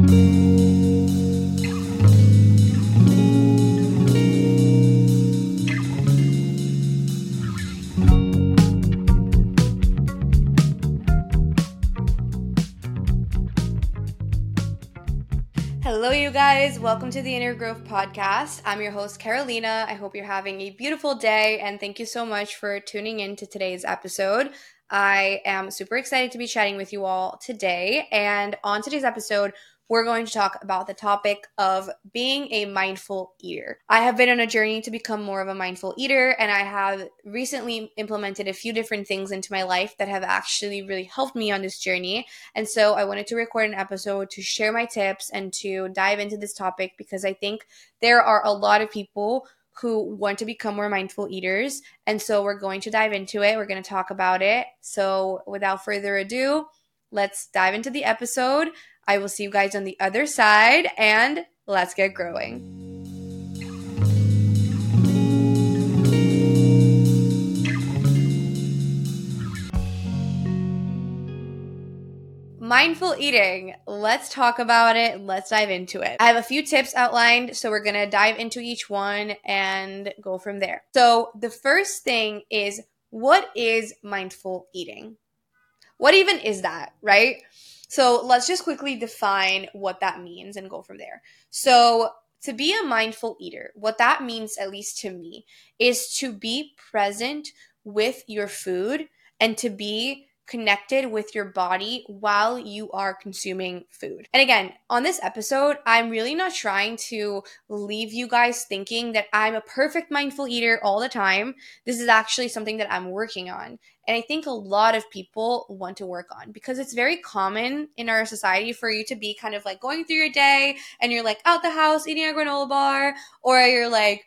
Hello, you guys. Welcome to the Inner Growth Podcast. I'm your host, Carolina. I hope you're having a beautiful day, and thank you so much for tuning in to today's episode. I am super excited to be chatting with you all today. And on today's episode, we're going to talk about the topic of being a mindful eater. I have been on a journey to become more of a mindful eater, and I have recently implemented a few different things into my life that have actually really helped me on this journey. And so I wanted to record an episode to share my tips and to dive into this topic because I think there are a lot of people who want to become more mindful eaters. And so we're going to dive into it. We're going to talk about it. So without further ado, let's dive into the episode. I will see you guys on the other side and let's get growing. mindful eating. Let's talk about it. Let's dive into it. I have a few tips outlined, so we're to dive into each one and go from there. So, the first thing is what is mindful eating? What even is that, right? So let's just quickly define what that means and go from there. So, to be a mindful eater, what that means, at least to me, is to be present with your food and to be connected with your body while you are consuming food. And again, on this episode, I'm really not trying to leave you guys thinking that I'm a perfect mindful eater all the time. This is actually something that I'm working on. And I think a lot of people want to work on because it's very common in our society for you to be kind of like going through your day and you're like out the house eating a granola bar, or you're like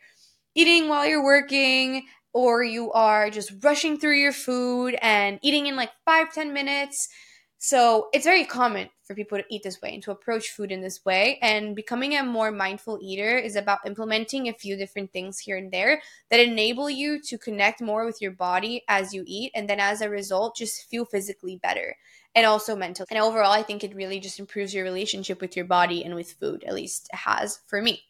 eating while you're working or you are just rushing through your food and eating in like five ten minutes. So it's very common for people to eat this way and to approach food in this way. And becoming a more mindful eater is about implementing a few different things here and there that enable you to connect more with your body as you eat. And then as a result, just feel physically better and also mentally. And overall, I think it really just improves your relationship with your body and with food, at least it has for me.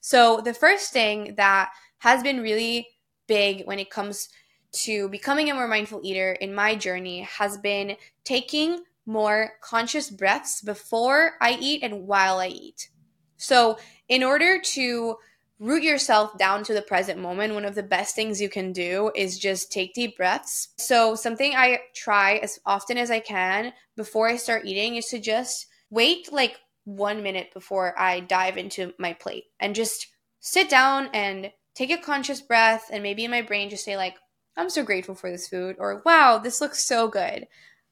So the first thing that has been really big when it comes to becoming a more mindful eater in my journey has been taking more conscious breaths before I eat and while I eat. So, in order to root yourself down to the present moment, one of the best things you can do is just take deep breaths. So, something I try as often as I can before I start eating is to just wait like one minute before I dive into my plate and just sit down and take a conscious breath and maybe in my brain just say like i'm so grateful for this food or wow this looks so good.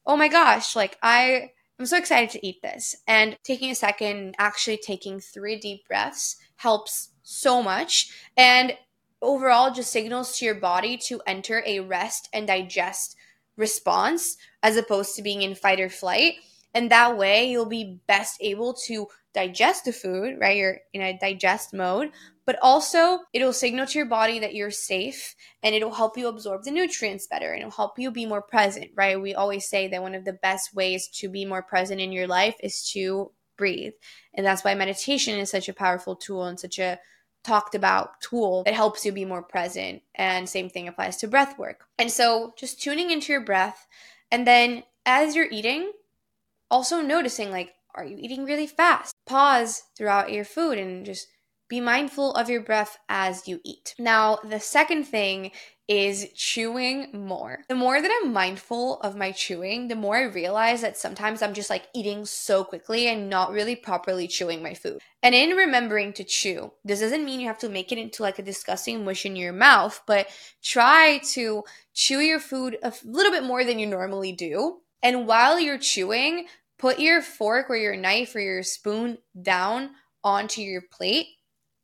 Oh my gosh like i i'm so excited to eat this. And taking a second actually taking three deep breaths helps so much. And overall just signals to your body to enter a rest and digest response as opposed to being in fight or flight and that way you'll be best able to digest the food right you're in a digest mode but also it'll signal to your body that you're safe and it'll help you absorb the nutrients better and it'll help you be more present, right? We always say that one of the best ways to be more present in your life is to breathe. And that's why meditation is such a powerful tool and such a talked about tool that helps you be more present. And same thing applies to breath work. And so just tuning into your breath and then as you're eating, also noticing like, are you eating really fast? Pause throughout your food and just be mindful of your breath as you eat. Now, the second thing is chewing more. The more that I'm mindful of my chewing, the more I realize that sometimes I'm just like eating so quickly and not really properly chewing my food. And in remembering to chew, this doesn't mean you have to make it into like a disgusting mush in your mouth, but try to chew your food a little bit more than you normally do. And while you're chewing, put your fork or your knife or your spoon down onto your plate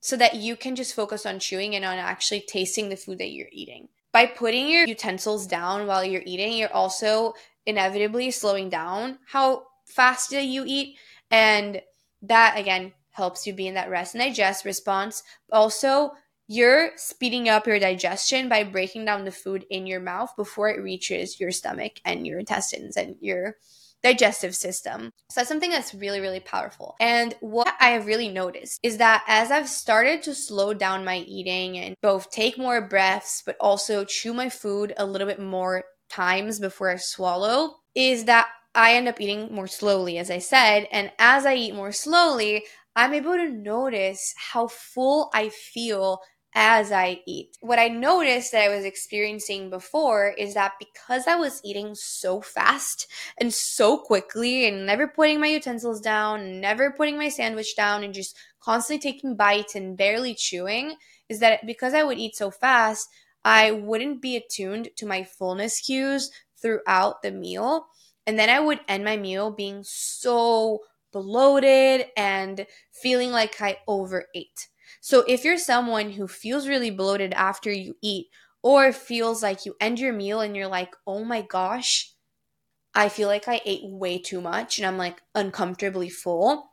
so that you can just focus on chewing and on actually tasting the food that you're eating. By putting your utensils down while you're eating, you're also inevitably slowing down how fast you eat. And that, again, helps you be in that rest and digest response. Also, you're speeding up your digestion by breaking down the food in your mouth before it reaches your stomach and your intestines and your digestive system. So that's something that's really, really powerful. And what I have really noticed is that as I've started to slow down my eating and both take more breaths, but also chew my food a little bit more times before I swallow, is that I end up eating more slowly, as I said. And as I eat more slowly, I'm able to notice how full I feel as I eat. What I noticed that I was experiencing before is that because I was eating so fast and so quickly and never putting my utensils down, never putting my sandwich down, and just constantly taking bites and barely chewing, is that because I would eat so fast, I wouldn't be attuned to my fullness cues throughout the meal. And then I would end my meal being so bloated and feeling like I overate. So if you're someone who feels really bloated after you eat, or feels like you end your meal and you're like, oh my gosh, I feel like I ate way too much and I'm like uncomfortably full,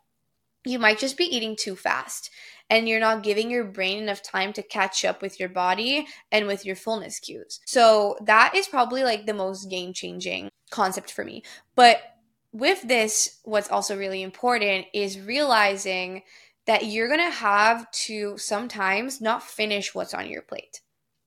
you might just be eating too fast and you're not giving your brain enough time to catch up with your body and with your fullness cues. So that is probably like the most game changing concept for me. But with this, what's also really important is realizing that you're going to have to sometimes not finish what's on your plate.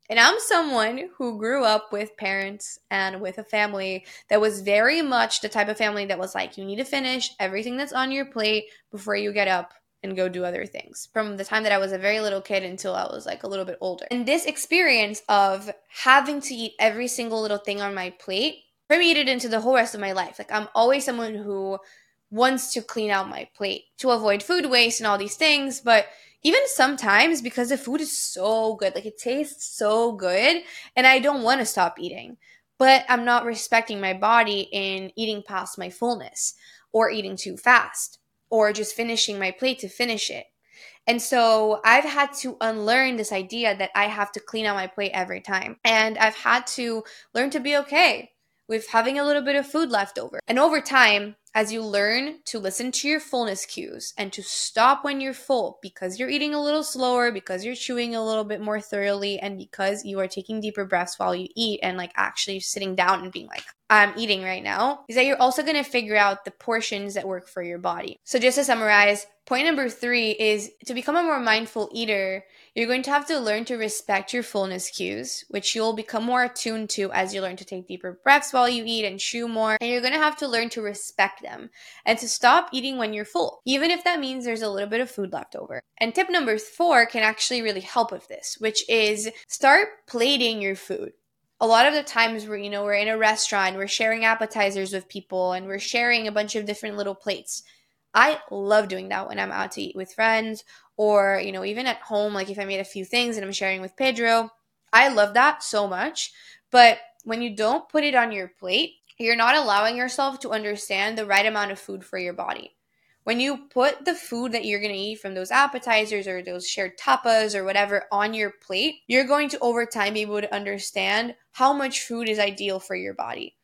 And I'm someone who grew up with parents and with a family that was very much the type of family that was like, you need to finish everything that's on your plate before you get up and go do other things from the time that I was a very little kid until I was like a little bit older. And this experience of having to eat every single little thing on my plate permeated into the whole rest of my life. Like, I'm always someone who wants to clean out my plate to avoid food waste and all these things. But even sometimes, because the food is so good, like it tastes so good, and I don't want to stop eating, but I'm not respecting my body in eating past my fullness or eating too fast or just finishing my plate to finish it. And so I've had to unlearn this idea that I have to clean out my plate every time. And I've had to learn to be okay with having a little bit of food left over. And over time, as you learn to listen to your fullness cues and to stop when you're full because you're eating a little slower, because you're chewing a little bit more thoroughly, and because you are taking deeper breaths while you eat and like actually sitting down and being like, I'm eating right now, is that you're also gonna figure out the portions that work for your body. So, just to summarize, point number three is to become a more mindful eater, you're going to have to learn to respect your fullness cues, which you'll become more attuned to as you learn to take deeper breaths while you eat and chew more. And you're to have to learn to respect them and to stop eating when you're full, even if that means there's a little bit of food left over. And tip number four can actually really help with this, which is start plating your food. A lot of the times we're you know we're in a restaurant we're sharing appetizers with people and we're sharing a bunch of different little plates. I love doing that when i'm out to eat with friends or you know even at home like if i made a few things and i'm sharing with pedro i love that so much. But when you don't put it on your plate you're not allowing yourself to understand the right amount of food for your body when you put the food that you're going to eat from those appetizers or those shared tapas or whatever on your plate you're going to over time be able to understand how much food is ideal for your body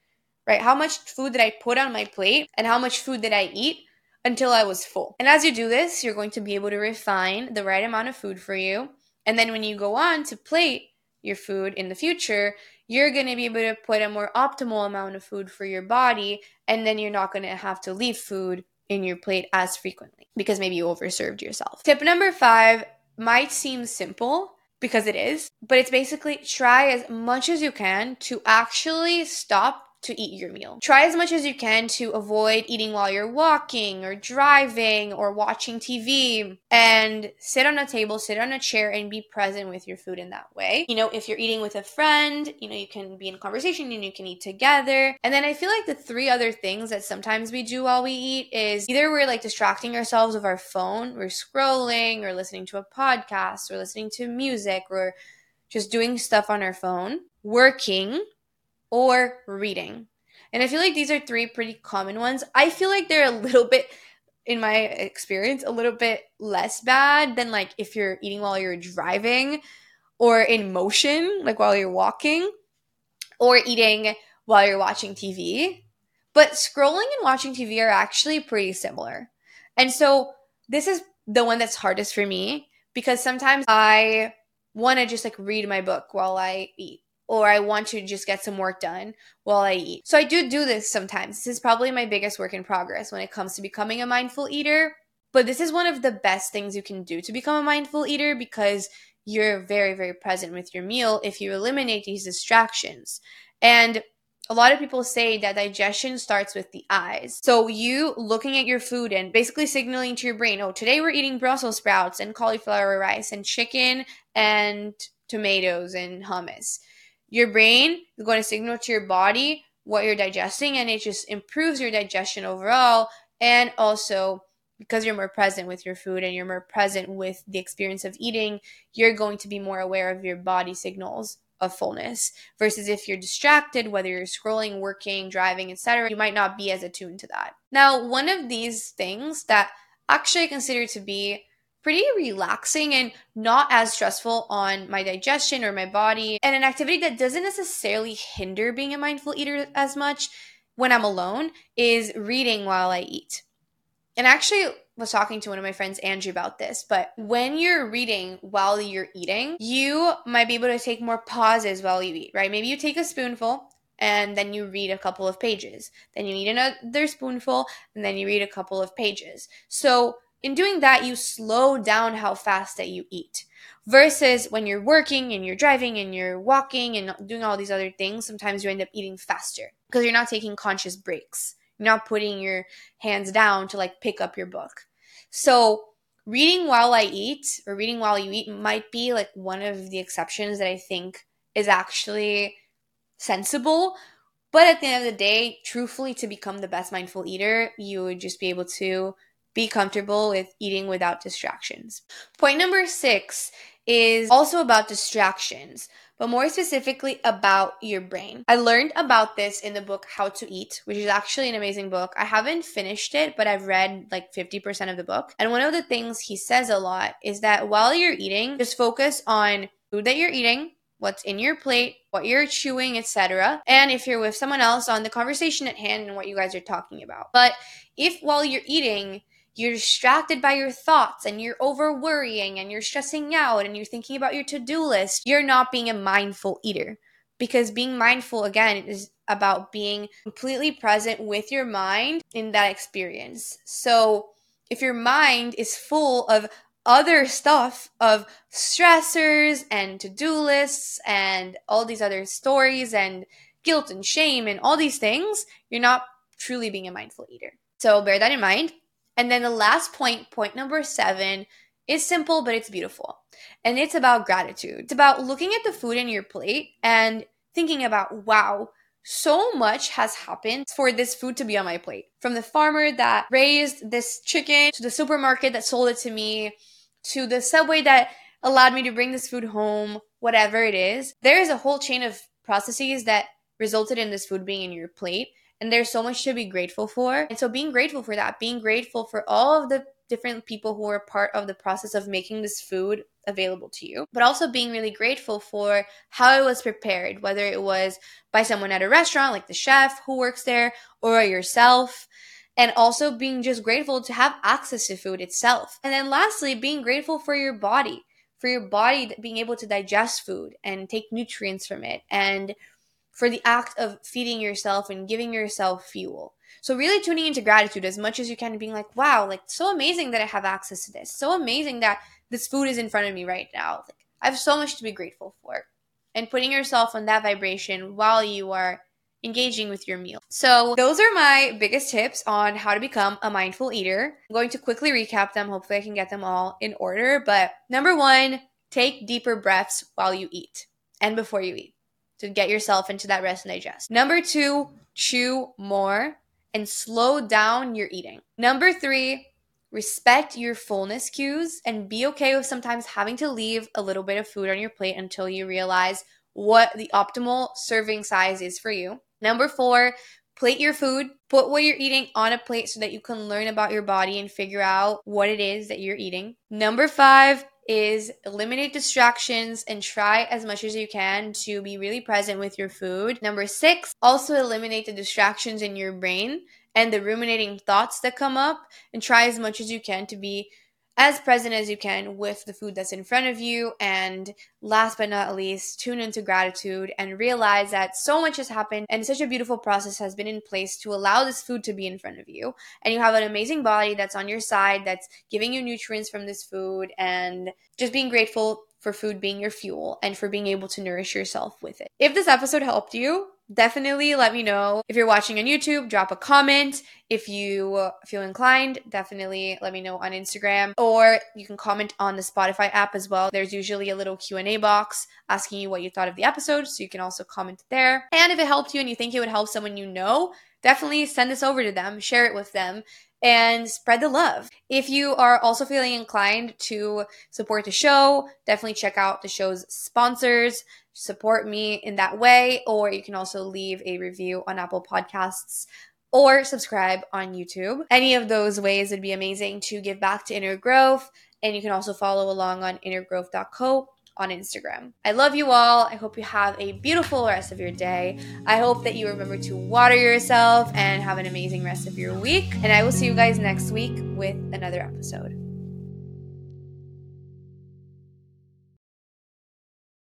right how much food did i put on my plate and how much food did i eat until I was full. And as you do this, you're going to be able to refine the right amount of food for you. And then when you go on to plate your food in the future, you're going to be able to put a more optimal amount of food for your body. And then you're not going to have to leave food in your plate as frequently because maybe you overserved yourself. Tip number five might seem simple because it is, but it's basically try as much as you can to actually stop to eat your meal. Try as much as you can to avoid eating while you're walking or driving or watching TV and sit on a table, sit on a chair and be present with your food in that way. You know, if you're eating with a friend, you know, you can be in conversation and you can eat together. And then I feel like the three other things that sometimes we do while we eat is either we're like distracting ourselves with our phone, we're scrolling or listening to a podcast or listening to music or just doing stuff on our phone, working, or reading. And I feel like these are three pretty common ones. I feel like they're a little bit, in my experience, a little bit less bad than like if you're eating while you're driving or in motion, like while you're walking, or eating while you're watching TV. But scrolling and watching TV are actually pretty similar. And so this is the one that's hardest for me because sometimes I want to just like read my book while I eat or I want to just get some work done while I eat. So I do do this sometimes. This is probably my biggest work in progress when it comes to becoming a mindful eater. But this is one of the best things you can do to become a mindful eater because you're very, very present with your meal if you eliminate these distractions. And a lot of people say that digestion starts with the eyes. So you looking at your food and basically signaling to your brain, oh, today we're eating Brussels sprouts and cauliflower rice and chicken and tomatoes and hummus your brain is going to signal to your body what you're digesting and it just improves your digestion overall and also because you're more present with your food and you're more present with the experience of eating you're going to be more aware of your body signals of fullness. Versus if you're distracted whether you're scrolling working driving etc you might not be as attuned to that. Now one of these things that actually i consider to be pretty relaxing and not as stressful on my digestion or my body, and an activity that doesn't necessarily hinder being a mindful eater as much when I'm alone is reading while I eat. And actually was talking to one of my friends, Andrew, about this, but when you're reading while you're eating, you might be able to take more pauses while you eat, right? Maybe you take a spoonful and then you read a couple of pages. Then you eat another spoonful and then you read a couple of pages. So in doing that, you slow down how fast that you eat. Versus when you're working and you're driving and you're walking and doing all these other things, sometimes you end up eating faster because you're not taking conscious breaks. You're not putting your hands down to like pick up your book. So, reading while I eat or reading while you eat might be like one of the exceptions that I think is actually sensible. But at the end of the day, truthfully, to become the best mindful eater, you would just be able to be comfortable with eating without distractions. Point number six is also about distractions, but more specifically about your brain. I learned about this in the book How to Eat, which is actually an amazing book. I haven't finished it, but I've read like 50% of the book. And one of the things he says a lot is that while you're eating, just focus on food that you're eating, what's in your plate, what you're chewing, etc. And if you're with someone else on the conversation at hand and what you guys are talking about. But if while you're eating, you're distracted by your thoughts and you're over worrying and you're stressing out and you're thinking about your to-do list you're not being a mindful eater. Because being mindful again is about being completely present with your mind in that experience. So if your mind is full of other stuff of stressors and to-do lists and all these other stories and guilt and shame and all these things you're not truly being a mindful eater. So bear that in mind and then the last point, point number seven, is simple, but it's beautiful. And it's about gratitude. It's about looking at the food in your plate and thinking about, wow, so much has happened for this food to be on my plate. From the farmer that raised this chicken to the supermarket that sold it to me to the subway that allowed me to bring this food home, whatever it is. There is a whole chain of processes that resulted in this food being in your plate. And there's so much to be grateful for. And so being grateful for that, being grateful for all of the different people who are part of the process of making this food available to you, but also being really grateful for how it was prepared, whether it was by someone at a restaurant, like the chef who works there, or yourself. And also being just grateful to have access to food itself. And then lastly, being grateful for your body, for your body being able to digest food and take nutrients from it and for the act of feeding yourself and giving yourself fuel. So really tuning into gratitude as much as you can and being like, wow, like so amazing that I have access to this. So amazing that this food is in front of me right now. Like I have so much to be grateful for. And putting yourself on that vibration while you are engaging with your meal. So, those are my biggest tips on how to become a mindful eater. I'm going to quickly recap them. Hopefully, I can get them all in order. But number one, take deeper breaths while you eat and before you eat to get yourself into that rest and digest. Number two, chew more and slow down your eating. Number three, respect your fullness cues and be okay with sometimes having to leave a little bit of food on your plate until you realize what the optimal serving size is for you. Number four, plate your food. Put what you're eating on a plate so that you can learn about your body and figure out what it is that you're eating. Number five, is eliminate distractions and try as much as you can to be really present with your food. Number six, also eliminate the distractions in your brain and the ruminating thoughts that come up and try as much as you can to be as present as you can with the food that's in front of you. And last but not least, tune into gratitude and realize that so much has happened and such a beautiful process has been in place to allow this food to be in front of you. And you have an amazing body that's on your side, that's giving you nutrients from this food, and just being grateful for food being your fuel and for being able to nourish yourself with it. If this episode helped you, definitely let me know. If you're watching on YouTube, drop a comment. If you feel inclined, definitely let me know on Instagram or you can comment on the Spotify app as well. There's usually a little Q&A box asking you what you thought of the episode, so you can also comment there. And if it helped you and you think it would help someone you know, definitely send this over to them, share it with them and spread the love. If you are also feeling inclined to support the show, definitely check out the show's sponsors support me in that way, or you can also leave a review on Apple Podcasts or subscribe on YouTube. Any of those ways would be amazing to give back to Inner Growth. And you can also follow along on innergrowth.co on Instagram. I love you all. I hope you have a beautiful rest of your day. I hope that you remember to water yourself and have an amazing rest of your week. And I will see you guys next week with another episode.